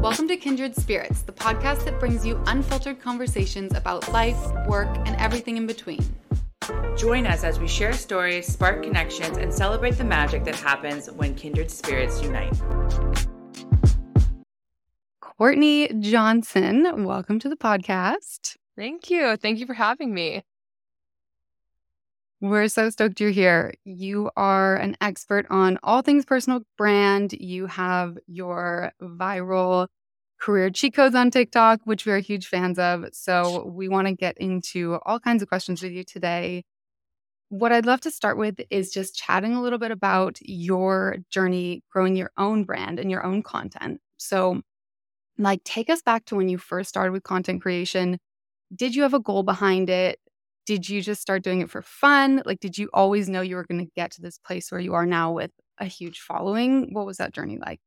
Welcome to Kindred Spirits, the podcast that brings you unfiltered conversations about life, work, and everything in between. Join us as we share stories, spark connections, and celebrate the magic that happens when kindred spirits unite. Courtney Johnson, welcome to the podcast. Thank you. Thank you for having me. We're so stoked you're here. You are an expert on all things personal brand. You have your viral career cheat codes on TikTok, which we're huge fans of. So we want to get into all kinds of questions with you today. What I'd love to start with is just chatting a little bit about your journey growing your own brand and your own content. So, like, take us back to when you first started with content creation. Did you have a goal behind it? Did you just start doing it for fun? Like, did you always know you were going to get to this place where you are now with a huge following? What was that journey like?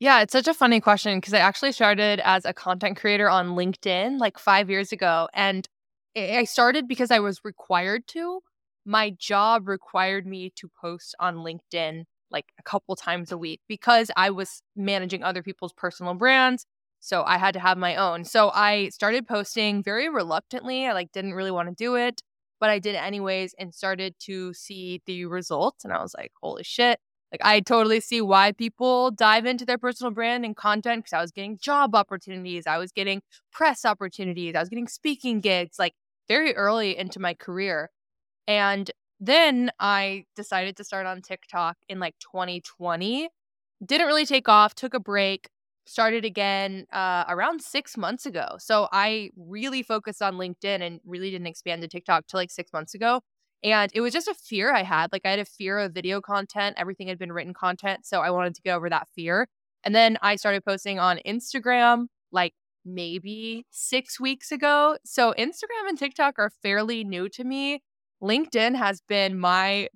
Yeah, it's such a funny question because I actually started as a content creator on LinkedIn like five years ago. And I started because I was required to. My job required me to post on LinkedIn like a couple times a week because I was managing other people's personal brands so I had to have my own. So I started posting very reluctantly. I like didn't really want to do it, but I did anyways and started to see the results and I was like, "Holy shit." Like I totally see why people dive into their personal brand and content because I was getting job opportunities, I was getting press opportunities, I was getting speaking gigs like very early into my career. And then I decided to start on TikTok in like 2020. Didn't really take off, took a break, started again uh, around six months ago. So I really focused on LinkedIn and really didn't expand to TikTok till like six months ago. And it was just a fear I had. Like I had a fear of video content. Everything had been written content. So I wanted to get over that fear. And then I started posting on Instagram like maybe six weeks ago. So Instagram and TikTok are fairly new to me. LinkedIn has been my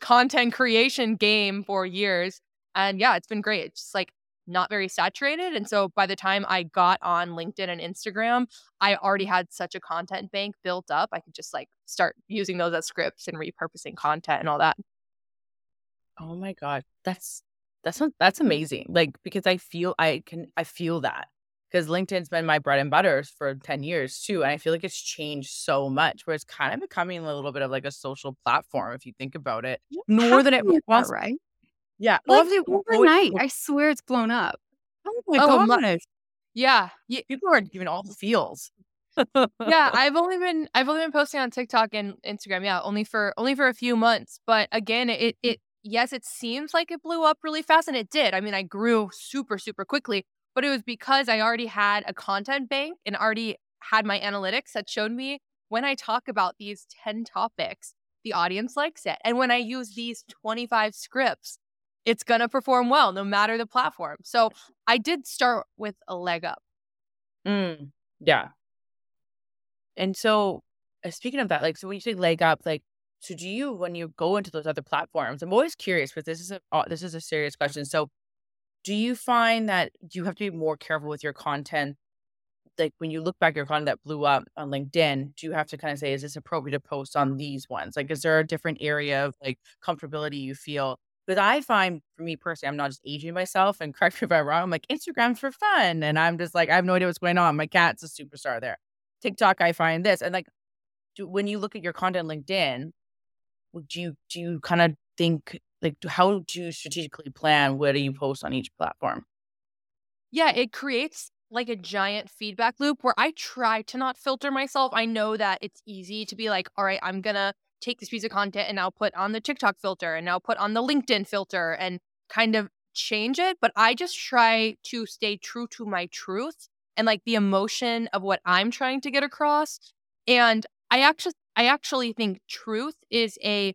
content creation game for years. And yeah, it's been great. It's just like not very saturated. And so by the time I got on LinkedIn and Instagram, I already had such a content bank built up. I could just like start using those as scripts and repurposing content and all that. Oh my god, that's that's that's amazing. Like because I feel I can I feel that because LinkedIn's been my bread and butter for 10 years too. And I feel like it's changed so much where it's kind of becoming a little bit of like a social platform if you think about it. More than it was, right? Yeah. Like overnight, I swear it's blown up. Oh my oh, gosh. My, yeah. People are giving all the feels. yeah, I've only been I've only been posting on TikTok and Instagram, yeah, only for only for a few months. But again, it mm. it yes, it seems like it blew up really fast and it did. I mean, I grew super, super quickly, but it was because I already had a content bank and already had my analytics that showed me when I talk about these 10 topics, the audience likes it. And when I use these 25 scripts, it's going to perform well no matter the platform. So I did start with a leg up. Mm, yeah. And so, uh, speaking of that, like, so when you say leg up, like, so do you when you go into those other platforms? I'm always curious, but this is a uh, this is a serious question. So, do you find that you have to be more careful with your content? Like when you look back your content that blew up on LinkedIn, do you have to kind of say, is this appropriate to post on these ones? Like, is there a different area of like comfortability you feel but I find for me personally, I'm not just aging myself and correct me if I'm wrong. I'm like, Instagram's for fun. And I'm just like, I have no idea what's going on. My cat's a superstar there. TikTok, I find this. And like, do, when you look at your content LinkedIn, do you, do you kind of think, like, how do you strategically plan what do you post on each platform? Yeah, it creates like a giant feedback loop where I try to not filter myself. I know that it's easy to be like, all right, I'm to take this piece of content and now put on the TikTok filter and now put on the LinkedIn filter and kind of change it. But I just try to stay true to my truth and like the emotion of what I'm trying to get across. And I actually I actually think truth is a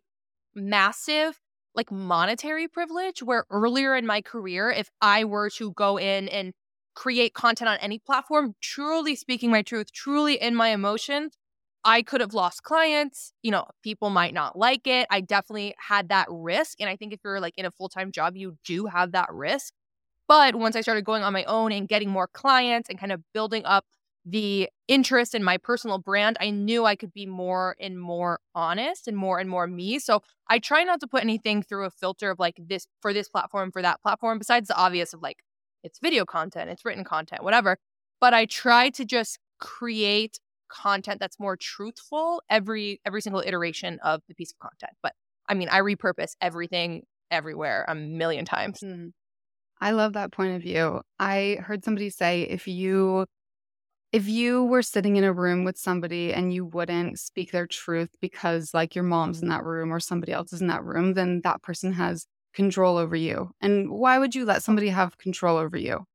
massive like monetary privilege where earlier in my career if I were to go in and create content on any platform truly speaking my truth truly in my emotions I could have lost clients. You know, people might not like it. I definitely had that risk. And I think if you're like in a full time job, you do have that risk. But once I started going on my own and getting more clients and kind of building up the interest in my personal brand, I knew I could be more and more honest and more and more me. So I try not to put anything through a filter of like this for this platform, for that platform, besides the obvious of like it's video content, it's written content, whatever. But I try to just create content that's more truthful every every single iteration of the piece of content. But I mean, I repurpose everything everywhere a million times. Mm. I love that point of view. I heard somebody say if you if you were sitting in a room with somebody and you wouldn't speak their truth because like your mom's in that room or somebody else is in that room, then that person has control over you. And why would you let somebody have control over you?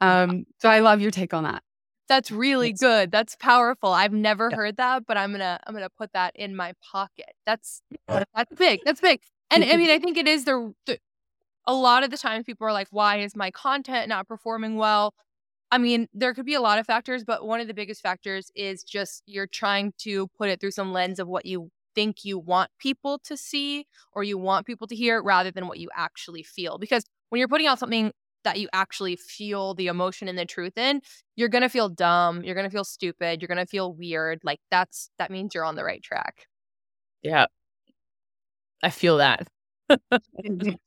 Um, so I love your take on that. That's really That's- good. That's powerful. I've never yeah. heard that, but I'm gonna I'm gonna put that in my pocket. That's uh that's big. That's big. And I mean, I think it is the, the a lot of the times people are like, why is my content not performing well? I mean, there could be a lot of factors, but one of the biggest factors is just you're trying to put it through some lens of what you think you want people to see or you want people to hear rather than what you actually feel. Because when you're putting out something that you actually feel the emotion and the truth in, you're going to feel dumb, you're going to feel stupid, you're going to feel weird. Like that's that means you're on the right track. Yeah. I feel that.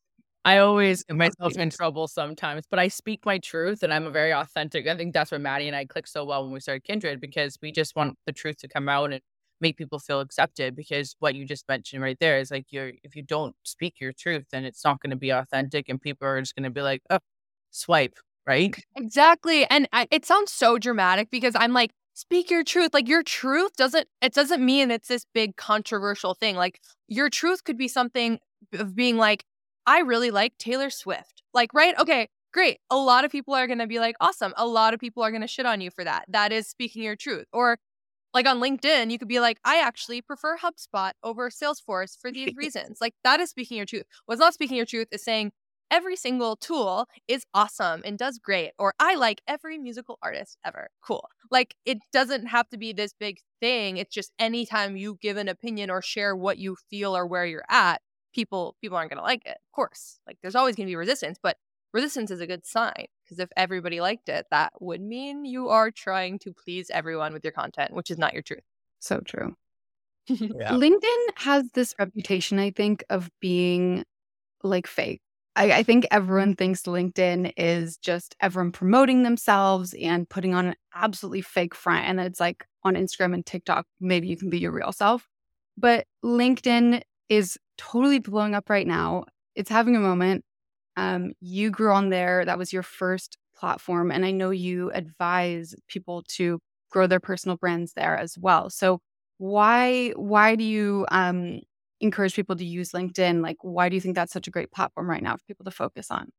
I always get myself in trouble sometimes, but I speak my truth and I'm a very authentic. I think that's where Maddie and I clicked so well when we started Kindred because we just want the truth to come out and make people feel accepted. Because what you just mentioned right there is like you're if you don't speak your truth, then it's not going to be authentic, and people are just going to be like, oh, swipe, right? Exactly. And I, it sounds so dramatic because I'm like, speak your truth. Like your truth doesn't it doesn't mean it's this big controversial thing. Like your truth could be something of being like I really like Taylor Swift. Like, right? Okay, great. A lot of people are going to be like, awesome. A lot of people are going to shit on you for that. That is speaking your truth. Or like on LinkedIn, you could be like, I actually prefer HubSpot over Salesforce for these reasons. Like, that is speaking your truth. What's not speaking your truth is saying, every single tool is awesome and does great. Or I like every musical artist ever. Cool. Like, it doesn't have to be this big thing. It's just anytime you give an opinion or share what you feel or where you're at, people people aren't going to like it. Of course, like there's always going to be resistance, but resistance is a good sign because if everybody liked it, that would mean you are trying to please everyone with your content, which is not your truth. So true. yeah. LinkedIn has this reputation, I think, of being like fake. I, I, think everyone thinks LinkedIn is just everyone promoting themselves and putting on an absolutely fake front. And it's like on Instagram and TikTok, maybe you can be your real self. But LinkedIn is totally blowing up right now. It's having a moment. Um, you grew on there. That was your first platform. And I know you advise people to grow their personal brands there as well. So why why do you um, encourage people to use LinkedIn? Like why do you think that's such a great platform right now for people to focus on?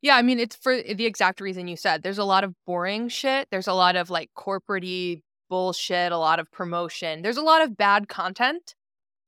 Yeah, I mean, it's for the exact reason you said. There's a lot of boring shit. There's a lot of like corporate bullshit, a lot of promotion. There's a lot of bad content.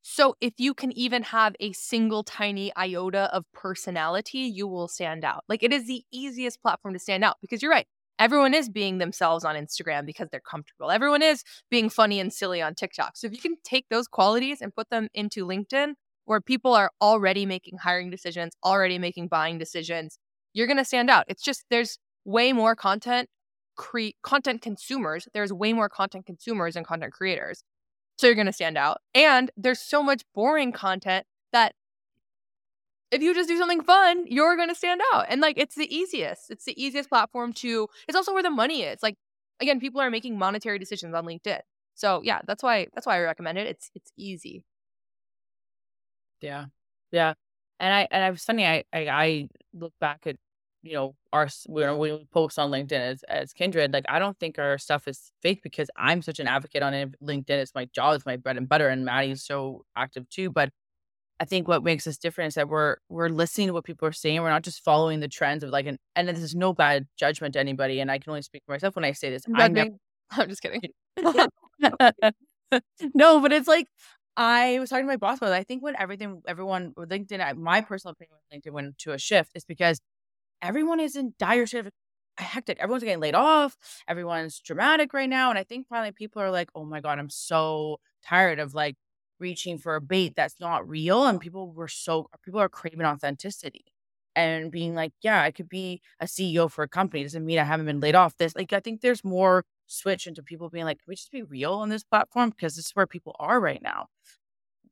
So if you can even have a single tiny iota of personality, you will stand out. Like it is the easiest platform to stand out because you're right. Everyone is being themselves on Instagram because they're comfortable. Everyone is being funny and silly on TikTok. So if you can take those qualities and put them into LinkedIn, where people are already making hiring decisions, already making buying decisions, you're going to stand out. It's just there's way more content cre- content consumers. There's way more content consumers and content creators. So you're going to stand out. And there's so much boring content that if you just do something fun, you're going to stand out. And like it's the easiest. It's the easiest platform to It's also where the money is. Like again, people are making monetary decisions on LinkedIn. So yeah, that's why that's why I recommend it. It's it's easy. Yeah. Yeah. And I and I was funny I I, I look back at you know our when we post on linkedin as, as kindred like i don't think our stuff is fake because i'm such an advocate on linkedin it's my job it's my bread and butter and maddie's so active too but i think what makes us different is that we're we're listening to what people are saying we're not just following the trends of like an and this is no bad judgment to anybody and i can only speak for myself when i say this i'm, never, I'm just kidding no but it's like I was talking to my boss about it. I think when everything, everyone, LinkedIn, my personal opinion with LinkedIn went to a shift is because everyone is in dire of hectic. Everyone's getting laid off. Everyone's dramatic right now. And I think finally people are like, oh my God, I'm so tired of like reaching for a bait that's not real. And people were so, people are craving authenticity and being like, yeah, I could be a CEO for a company. It doesn't mean I haven't been laid off. This, like, I think there's more switch into people being like, can we just be real on this platform? Because this is where people are right now.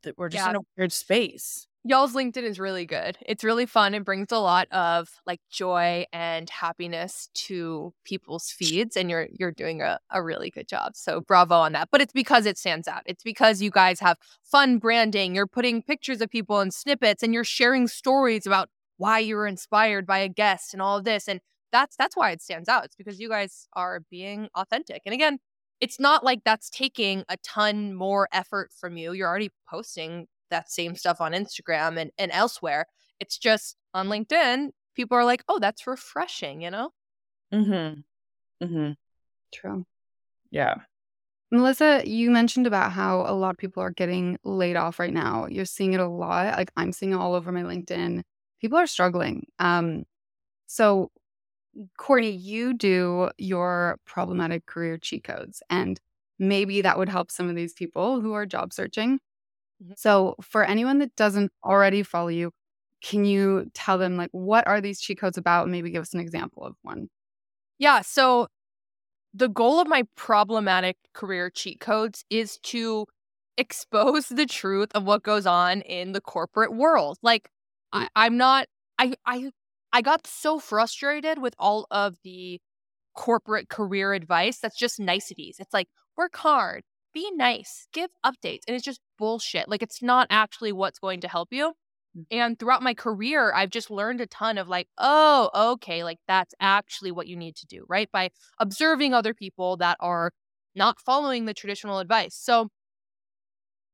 That we're just yeah. in a weird space. Y'all's LinkedIn is really good. It's really fun. It brings a lot of like joy and happiness to people's feeds and you're you're doing a, a really good job. So bravo on that. But it's because it stands out. It's because you guys have fun branding. You're putting pictures of people and snippets and you're sharing stories about why you were inspired by a guest and all of this. And that's that's why it stands out. It's because you guys are being authentic. And again, it's not like that's taking a ton more effort from you. You're already posting that same stuff on Instagram and, and elsewhere. It's just on LinkedIn, people are like, oh, that's refreshing, you know? Mm-hmm. Mm-hmm. True. Yeah. Melissa, you mentioned about how a lot of people are getting laid off right now. You're seeing it a lot. Like I'm seeing it all over my LinkedIn. People are struggling. Um, so Courtney, you do your problematic career cheat codes, and maybe that would help some of these people who are job searching. Mm-hmm. So, for anyone that doesn't already follow you, can you tell them like what are these cheat codes about and maybe give us an example of one? Yeah, so the goal of my problematic career cheat codes is to expose the truth of what goes on in the corporate world. Like I, I'm not I I I got so frustrated with all of the corporate career advice that's just niceties. It's like work hard, be nice, give updates. And it's just bullshit. Like it's not actually what's going to help you. Mm. And throughout my career, I've just learned a ton of like, oh, okay, like that's actually what you need to do, right? By observing other people that are not following the traditional advice. So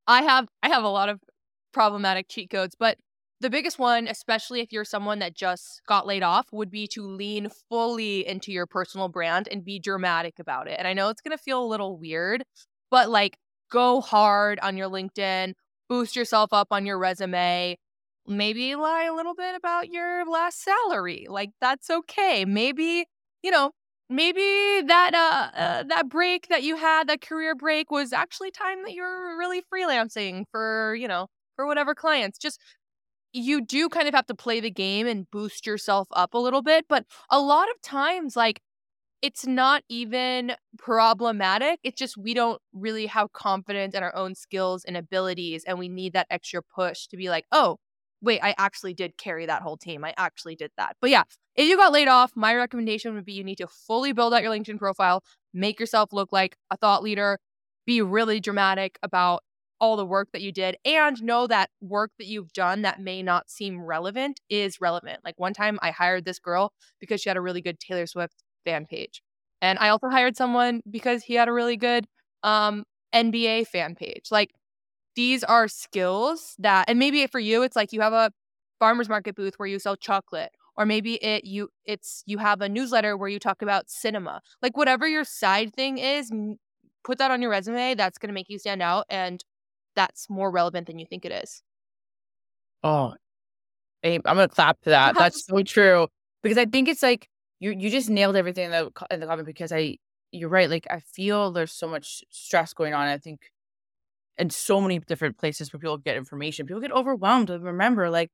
I have I have a lot of problematic cheat codes, but the biggest one, especially if you're someone that just got laid off, would be to lean fully into your personal brand and be dramatic about it. And I know it's going to feel a little weird, but like go hard on your LinkedIn, boost yourself up on your resume, maybe lie a little bit about your last salary. Like that's okay. Maybe, you know, maybe that uh, uh, that break that you had, that career break was actually time that you're really freelancing for, you know, for whatever clients. Just you do kind of have to play the game and boost yourself up a little bit, but a lot of times like it's not even problematic. It's just we don't really have confidence in our own skills and abilities. And we need that extra push to be like, oh, wait, I actually did carry that whole team. I actually did that. But yeah, if you got laid off, my recommendation would be you need to fully build out your LinkedIn profile, make yourself look like a thought leader, be really dramatic about all the work that you did, and know that work that you've done that may not seem relevant is relevant. Like one time I hired this girl because she had a really good Taylor Swift fan page. And I also hired someone because he had a really good um, NBA fan page. Like these are skills that, and maybe for you, it's like you have a farmer's market booth where you sell chocolate, or maybe it you it's you have a newsletter where you talk about cinema. Like whatever your side thing is, put that on your resume. That's going to make you stand out, and that's more relevant than you think it is. Oh, I'm gonna clap to that. That's so true because I think it's like you you just nailed everything in the in the comment because I you're right. Like I feel there's so much stress going on. I think in so many different places where people get information, people get overwhelmed. Remember, like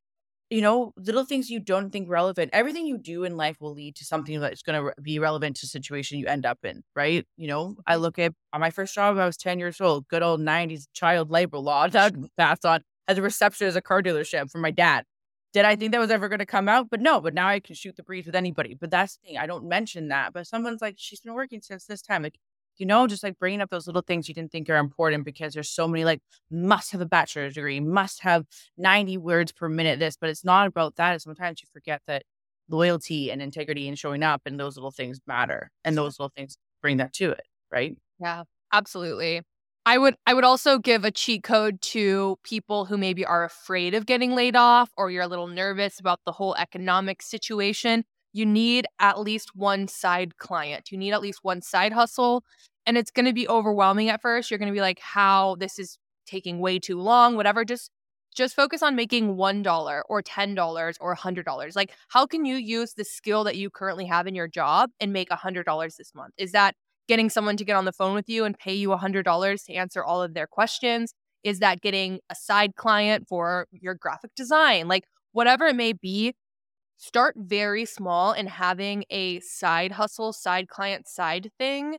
you know, little things you don't think relevant. Everything you do in life will lead to something that's going to be relevant to the situation you end up in, right? You know, I look at on my first job, I was 10 years old, good old 90s child labor law that passed on as a receptionist at a car dealership for my dad. Did I think that was ever going to come out? But no, but now I can shoot the breeze with anybody. But that's the thing. I don't mention that. But someone's like, she's been working since this time. Like, you know, just like bringing up those little things you didn't think are important because there's so many like must have a bachelor's degree, must have 90 words per minute, this, but it's not about that. Sometimes you forget that loyalty and integrity and showing up and those little things matter. And those little things bring that to it. Right. Yeah, absolutely. I would I would also give a cheat code to people who maybe are afraid of getting laid off or you're a little nervous about the whole economic situation. You need at least one side client. You need at least one side hustle and it's going to be overwhelming at first. You're going to be like how this is taking way too long, whatever. Just just focus on making $1 or $10 or $100. Like how can you use the skill that you currently have in your job and make $100 this month? Is that getting someone to get on the phone with you and pay you $100 to answer all of their questions? Is that getting a side client for your graphic design? Like, whatever it may be, start very small and having a side hustle, side client, side thing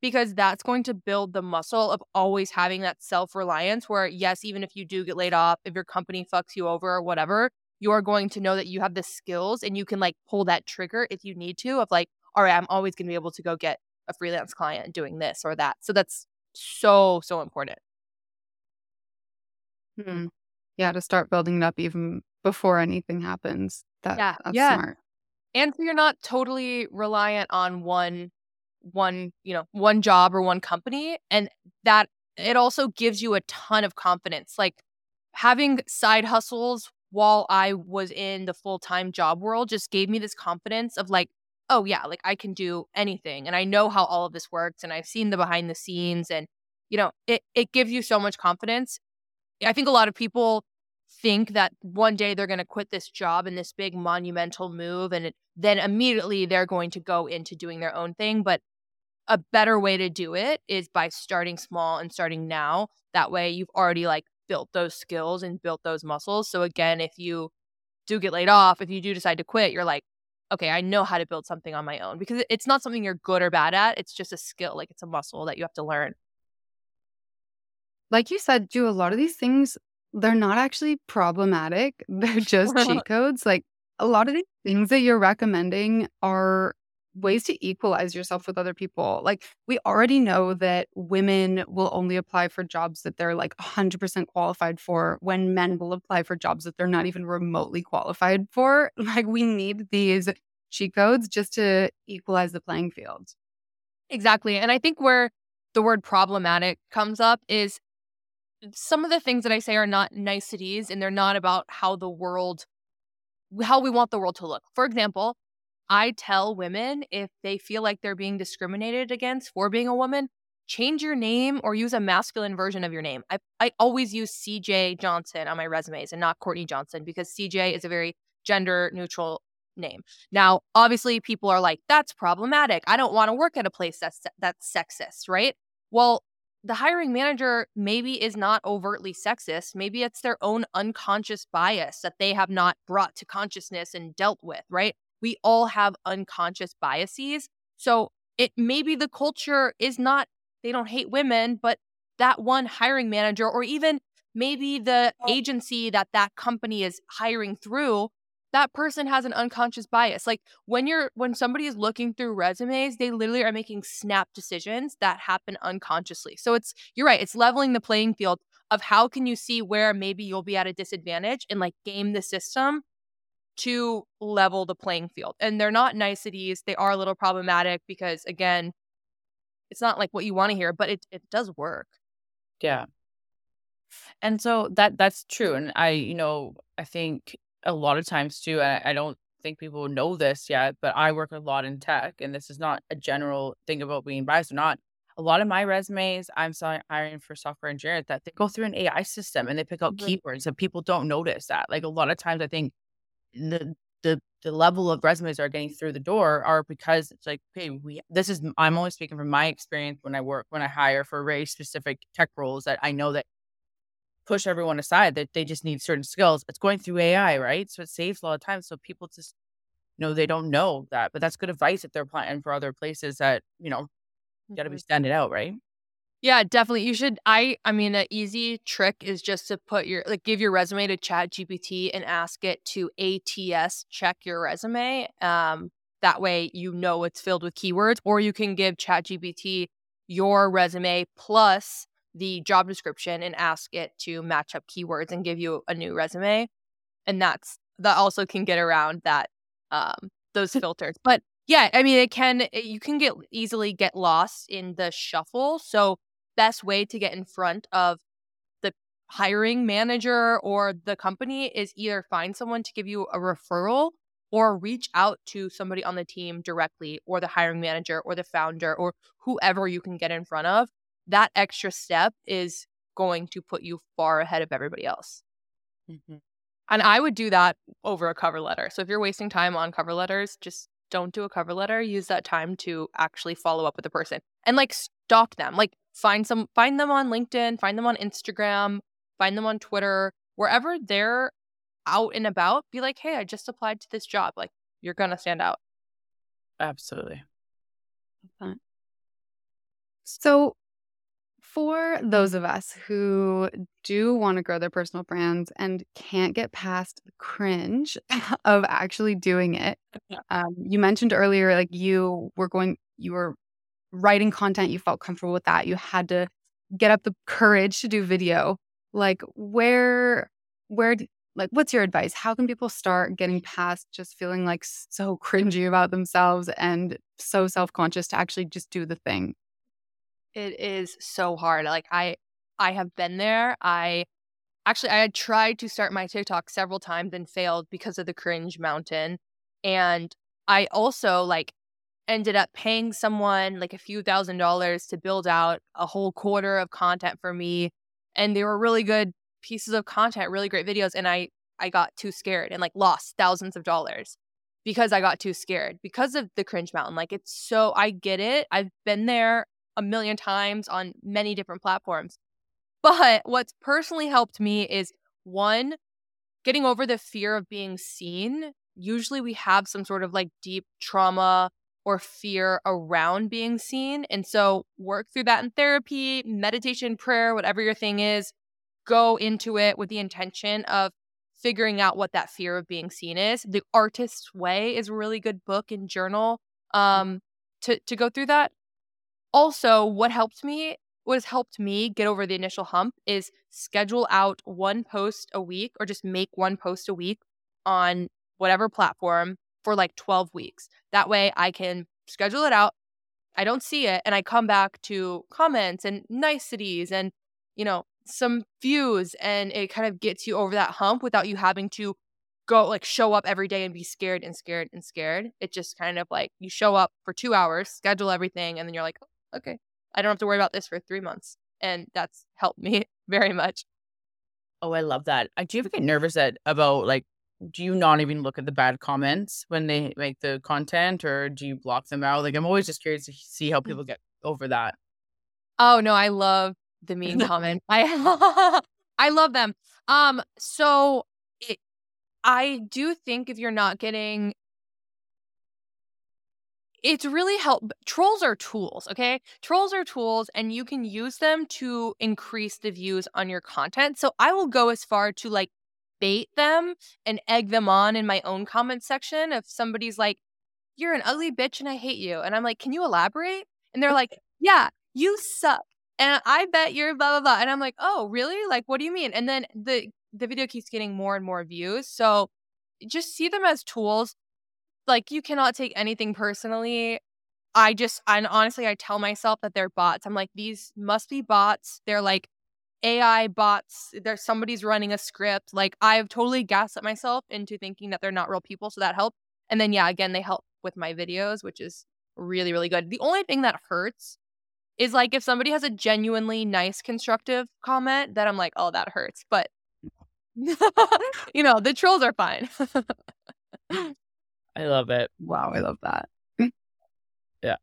because that's going to build the muscle of always having that self reliance. Where, yes, even if you do get laid off, if your company fucks you over or whatever, you're going to know that you have the skills and you can like pull that trigger if you need to, of like, all right, I'm always going to be able to go get a freelance client doing this or that. So that's so, so important. Hmm. Yeah, to start building it up even before anything happens. That, yeah, that's yeah. smart. And so you're not totally reliant on one one, you know, one job or one company and that it also gives you a ton of confidence. Like having side hustles while I was in the full-time job world just gave me this confidence of like, oh yeah, like I can do anything and I know how all of this works and I've seen the behind the scenes and you know, it it gives you so much confidence. I think a lot of people think that one day they're going to quit this job and this big monumental move and it, then immediately they're going to go into doing their own thing but a better way to do it is by starting small and starting now that way you've already like built those skills and built those muscles so again if you do get laid off if you do decide to quit you're like okay i know how to build something on my own because it's not something you're good or bad at it's just a skill like it's a muscle that you have to learn like you said, do a lot of these things they're not actually problematic. They're just cheat codes. Like a lot of the things that you're recommending are ways to equalize yourself with other people. Like we already know that women will only apply for jobs that they're like 100% qualified for when men will apply for jobs that they're not even remotely qualified for. Like we need these cheat codes just to equalize the playing field. Exactly. And I think where the word problematic comes up is some of the things that I say are not niceties and they're not about how the world, how we want the world to look. For example, I tell women if they feel like they're being discriminated against for being a woman, change your name or use a masculine version of your name. I, I always use CJ Johnson on my resumes and not Courtney Johnson because CJ is a very gender neutral name. Now, obviously, people are like, that's problematic. I don't want to work at a place that's that's sexist, right? Well, the hiring manager maybe is not overtly sexist. Maybe it's their own unconscious bias that they have not brought to consciousness and dealt with, right? We all have unconscious biases. So it maybe the culture is not, they don't hate women, but that one hiring manager or even maybe the agency that that company is hiring through that person has an unconscious bias. Like when you're when somebody is looking through resumes, they literally are making snap decisions that happen unconsciously. So it's you're right, it's leveling the playing field of how can you see where maybe you'll be at a disadvantage and like game the system to level the playing field. And they're not niceties. They are a little problematic because again, it's not like what you want to hear, but it it does work. Yeah. And so that that's true. And I, you know, I think a lot of times too, I, I don't think people know this yet, but I work a lot in tech, and this is not a general thing about being biased or not. A lot of my resumes, I'm hiring for software engineers that they go through an AI system and they pick out mm-hmm. keywords, and people don't notice that. Like a lot of times, I think the the the level of resumes are getting through the door are because it's like, okay, we this is I'm only speaking from my experience when I work when I hire for very specific tech roles that I know that push everyone aside that they just need certain skills. It's going through AI, right? So it saves a lot of time. So people just you know they don't know that, but that's good advice if they're applying for other places that you know got to be mm-hmm. standing out, right? Yeah, definitely. You should. I. I mean, an easy trick is just to put your like give your resume to Chat GPT and ask it to ATS check your resume. Um, that way you know it's filled with keywords, or you can give Chat GPT your resume plus the job description and ask it to match up keywords and give you a new resume. And that's that also can get around that um those filters. But yeah, I mean it can it, you can get easily get lost in the shuffle. So best way to get in front of the hiring manager or the company is either find someone to give you a referral or reach out to somebody on the team directly or the hiring manager or the founder or whoever you can get in front of that extra step is going to put you far ahead of everybody else. Mm-hmm. And I would do that over a cover letter. So if you're wasting time on cover letters, just don't do a cover letter. Use that time to actually follow up with the person and like stalk them. Like find some find them on LinkedIn, find them on Instagram, find them on Twitter, wherever they're out and about, be like, "Hey, I just applied to this job." Like you're going to stand out. Absolutely. So, for those of us who do want to grow their personal brands and can't get past the cringe of actually doing it, um, you mentioned earlier, like you were going, you were writing content, you felt comfortable with that. You had to get up the courage to do video. Like, where, where, like, what's your advice? How can people start getting past just feeling like so cringy about themselves and so self conscious to actually just do the thing? It is so hard. Like I I have been there. I actually I had tried to start my TikTok several times and failed because of the cringe mountain. And I also like ended up paying someone like a few thousand dollars to build out a whole quarter of content for me and they were really good pieces of content, really great videos and I I got too scared and like lost thousands of dollars because I got too scared because of the cringe mountain. Like it's so I get it. I've been there a million times on many different platforms. But what's personally helped me is one, getting over the fear of being seen. Usually we have some sort of like deep trauma or fear around being seen. And so work through that in therapy, meditation, prayer, whatever your thing is. Go into it with the intention of figuring out what that fear of being seen is. The Artist's Way is a really good book and journal um, to, to go through that. Also, what helped me, what has helped me get over the initial hump is schedule out one post a week or just make one post a week on whatever platform for like 12 weeks. That way I can schedule it out. I don't see it and I come back to comments and niceties and, you know, some views and it kind of gets you over that hump without you having to go like show up every day and be scared and scared and scared. It just kind of like you show up for two hours, schedule everything, and then you're like, oh, okay, I don't have to worry about this for three months. And that's helped me very much. Oh, I love that. Do you ever get nervous at, about like, do you not even look at the bad comments when they make the content or do you block them out? Like, I'm always just curious to see how people get over that. Oh, no, I love the mean comment. I, I love them. Um, so it, I do think if you're not getting it's really help trolls are tools okay trolls are tools and you can use them to increase the views on your content so i will go as far to like bait them and egg them on in my own comment section if somebody's like you're an ugly bitch and i hate you and i'm like can you elaborate and they're like yeah you suck and i bet you're blah blah blah and i'm like oh really like what do you mean and then the the video keeps getting more and more views so just see them as tools like you cannot take anything personally. I just and honestly I tell myself that they're bots. I'm like these must be bots. They're like AI bots. There's somebody's running a script. Like I've totally gaslit myself into thinking that they're not real people, so that helped. And then yeah, again they help with my videos, which is really really good. The only thing that hurts is like if somebody has a genuinely nice constructive comment, that I'm like, "Oh, that hurts." But you know, the trolls are fine. I love it. Wow, I love that. yeah.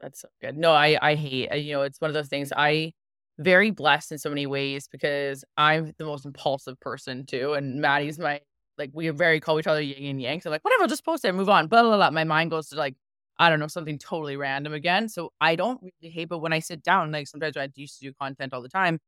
That's so good. No, I I hate, you know, it's one of those things I very blessed in so many ways because I'm the most impulsive person too. And Maddie's my like we very call each other yin and yang. So like, whatever, just post it and move on. Blah blah blah. My mind goes to like, I don't know, something totally random again. So I don't really hate, but when I sit down, like sometimes I used to do content all the time,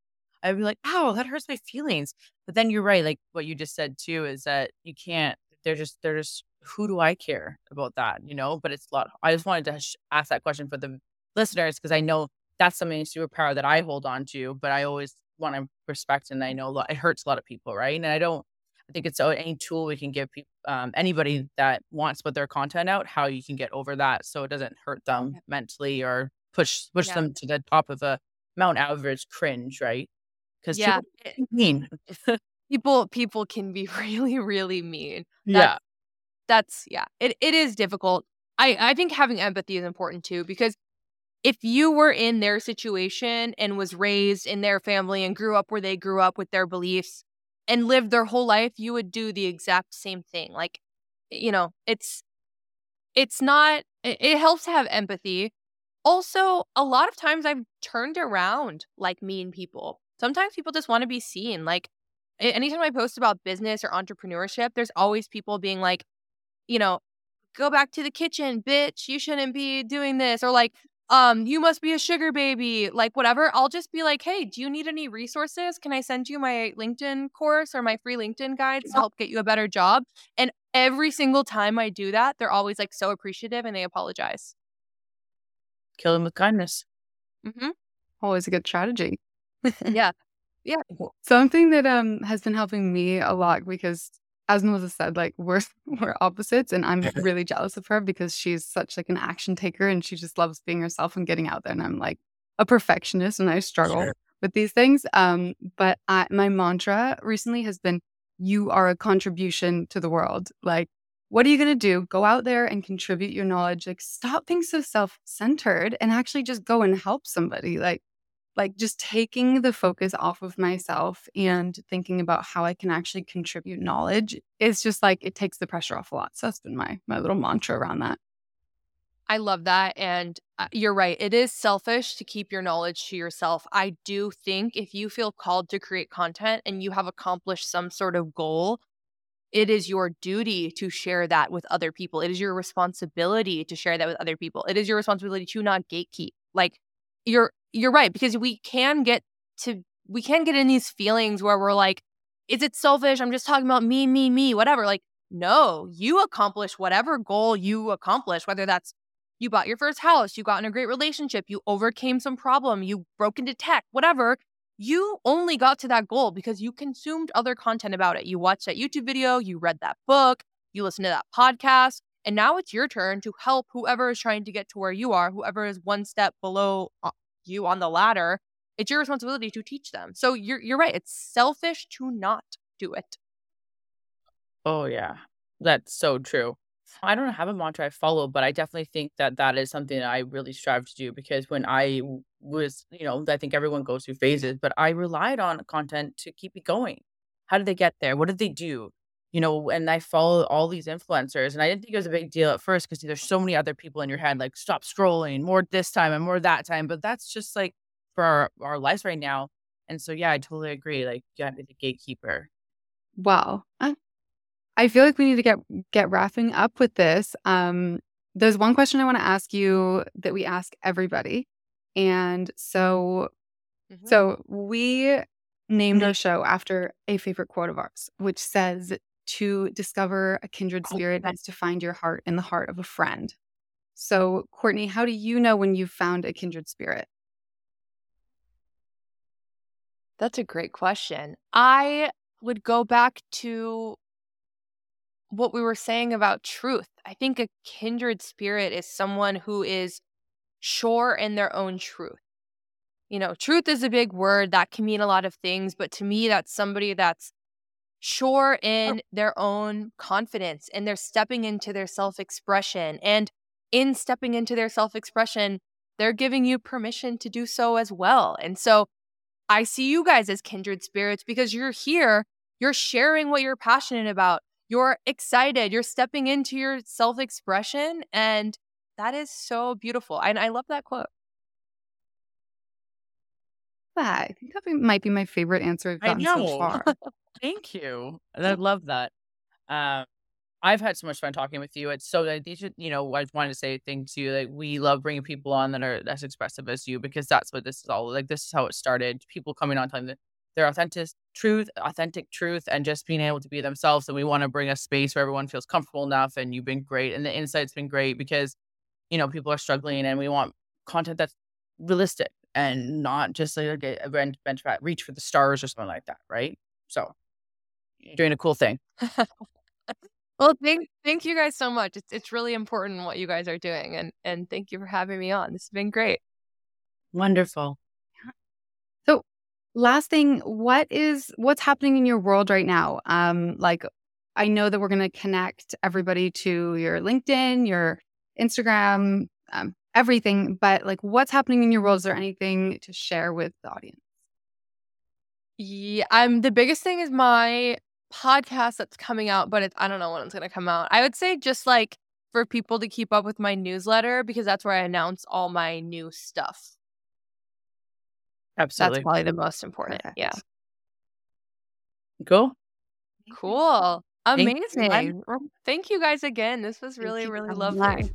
I'd be like, oh, that hurts my feelings. But then you're right, like what you just said too, is that you can't they're just they're just who do I care about that, you know? But it's a lot. I just wanted to ask that question for the listeners because I know that's something superpower that I hold on to, but I always want to respect and I know it hurts a lot of people, right? And I don't. I think it's any tool we can give people, um, anybody that wants to put their content out, how you can get over that so it doesn't hurt them mentally or push push yeah. them to the top of a Mount Everest cringe, right? Because yeah, mean people people can be really really mean. That's, yeah, that's yeah. It it is difficult. I I think having empathy is important too because if you were in their situation and was raised in their family and grew up where they grew up with their beliefs and lived their whole life, you would do the exact same thing. Like, you know, it's it's not it, helps to have empathy. Also, a lot of times I've turned around like mean people. Sometimes people just want to be seen. Like anytime I post about business or entrepreneurship, there's always people being like, you know, go back to the kitchen, bitch. You shouldn't be doing this. Or like, um, you must be a sugar baby, like whatever. I'll just be like, hey, do you need any resources? Can I send you my LinkedIn course or my free LinkedIn guides to help get you a better job? And every single time I do that, they're always like so appreciative and they apologize. Kill them with kindness. Mm-hmm. Always a good strategy. yeah. Yeah. Something that um has been helping me a lot because as Melissa said, like we're we're opposites, and I'm really jealous of her because she's such like an action taker and she just loves being herself and getting out there. And I'm like a perfectionist, and I struggle sure. with these things. Um, but I, my mantra recently has been, "You are a contribution to the world." Like, what are you gonna do? Go out there and contribute your knowledge. Like, stop being so self centered and actually just go and help somebody. Like like just taking the focus off of myself and thinking about how I can actually contribute knowledge is just like it takes the pressure off a lot. So that's been my my little mantra around that. I love that and uh, you're right. It is selfish to keep your knowledge to yourself. I do think if you feel called to create content and you have accomplished some sort of goal, it is your duty to share that with other people. It is your responsibility to share that with other people. It is your responsibility to not gatekeep. Like you're you're right because we can get to we can get in these feelings where we're like is it selfish? I'm just talking about me me me whatever like no you accomplish whatever goal you accomplish whether that's you bought your first house you got in a great relationship you overcame some problem you broke into tech whatever you only got to that goal because you consumed other content about it. You watched that youtube video you read that book you listened to that podcast and now it's your turn to help whoever is trying to get to where you are whoever is one step below uh, you on the ladder, it's your responsibility to teach them. So you're you're right. It's selfish to not do it. Oh yeah, that's so true. I don't have a mantra I follow, but I definitely think that that is something that I really strive to do because when I was, you know, I think everyone goes through phases, but I relied on content to keep it going. How did they get there? What did they do? You know, and I follow all these influencers, and I didn't think it was a big deal at first because there's so many other people in your head, like stop scrolling, more this time and more that time. But that's just like for our, our lives right now. And so, yeah, I totally agree. Like, you got to be the gatekeeper. Wow. I feel like we need to get get wrapping up with this. Um, there's one question I want to ask you that we ask everybody, and so mm-hmm. so we named mm-hmm. our show after a favorite quote of ours, which says, to discover a kindred oh, spirit is to find your heart in the heart of a friend. So, Courtney, how do you know when you've found a kindred spirit? That's a great question. I would go back to what we were saying about truth. I think a kindred spirit is someone who is sure in their own truth. You know, truth is a big word that can mean a lot of things, but to me, that's somebody that's sure in their own confidence and they're stepping into their self expression. And in stepping into their self expression, they're giving you permission to do so as well. And so I see you guys as kindred spirits because you're here, you're sharing what you're passionate about, you're excited, you're stepping into your self expression. And that is so beautiful. And I love that quote. I think that might be my favorite answer I've gotten so far. Thank you. I love that. Um, I've had so much fun talking with you. It's so that these you know, I just wanted to say things to you. Like we love bringing people on that are as expressive as you because that's what this is all like. This is how it started. People coming on telling their authentic truth, authentic truth, and just being able to be themselves. And we want to bring a space where everyone feels comfortable enough. And you've been great, and the insight's been great because, you know, people are struggling, and we want content that's realistic and not just like a bench, bench reach for the stars or something like that, right? So doing a cool thing. well, thank thank you guys so much. It's it's really important what you guys are doing, and and thank you for having me on. This has been great. Wonderful. So, last thing, what is what's happening in your world right now? Um, like I know that we're going to connect everybody to your LinkedIn, your Instagram, um, everything, but like what's happening in your world? Is there anything to share with the audience? Yeah, I'm the biggest thing is my podcast that's coming out, but it's I don't know when it's gonna come out. I would say just like for people to keep up with my newsletter because that's where I announce all my new stuff. Absolutely. That's probably the most important. Perfect. Yeah. Cool. Cool. Amazing. Thank you, Thank you guys again. This was really, really lovely.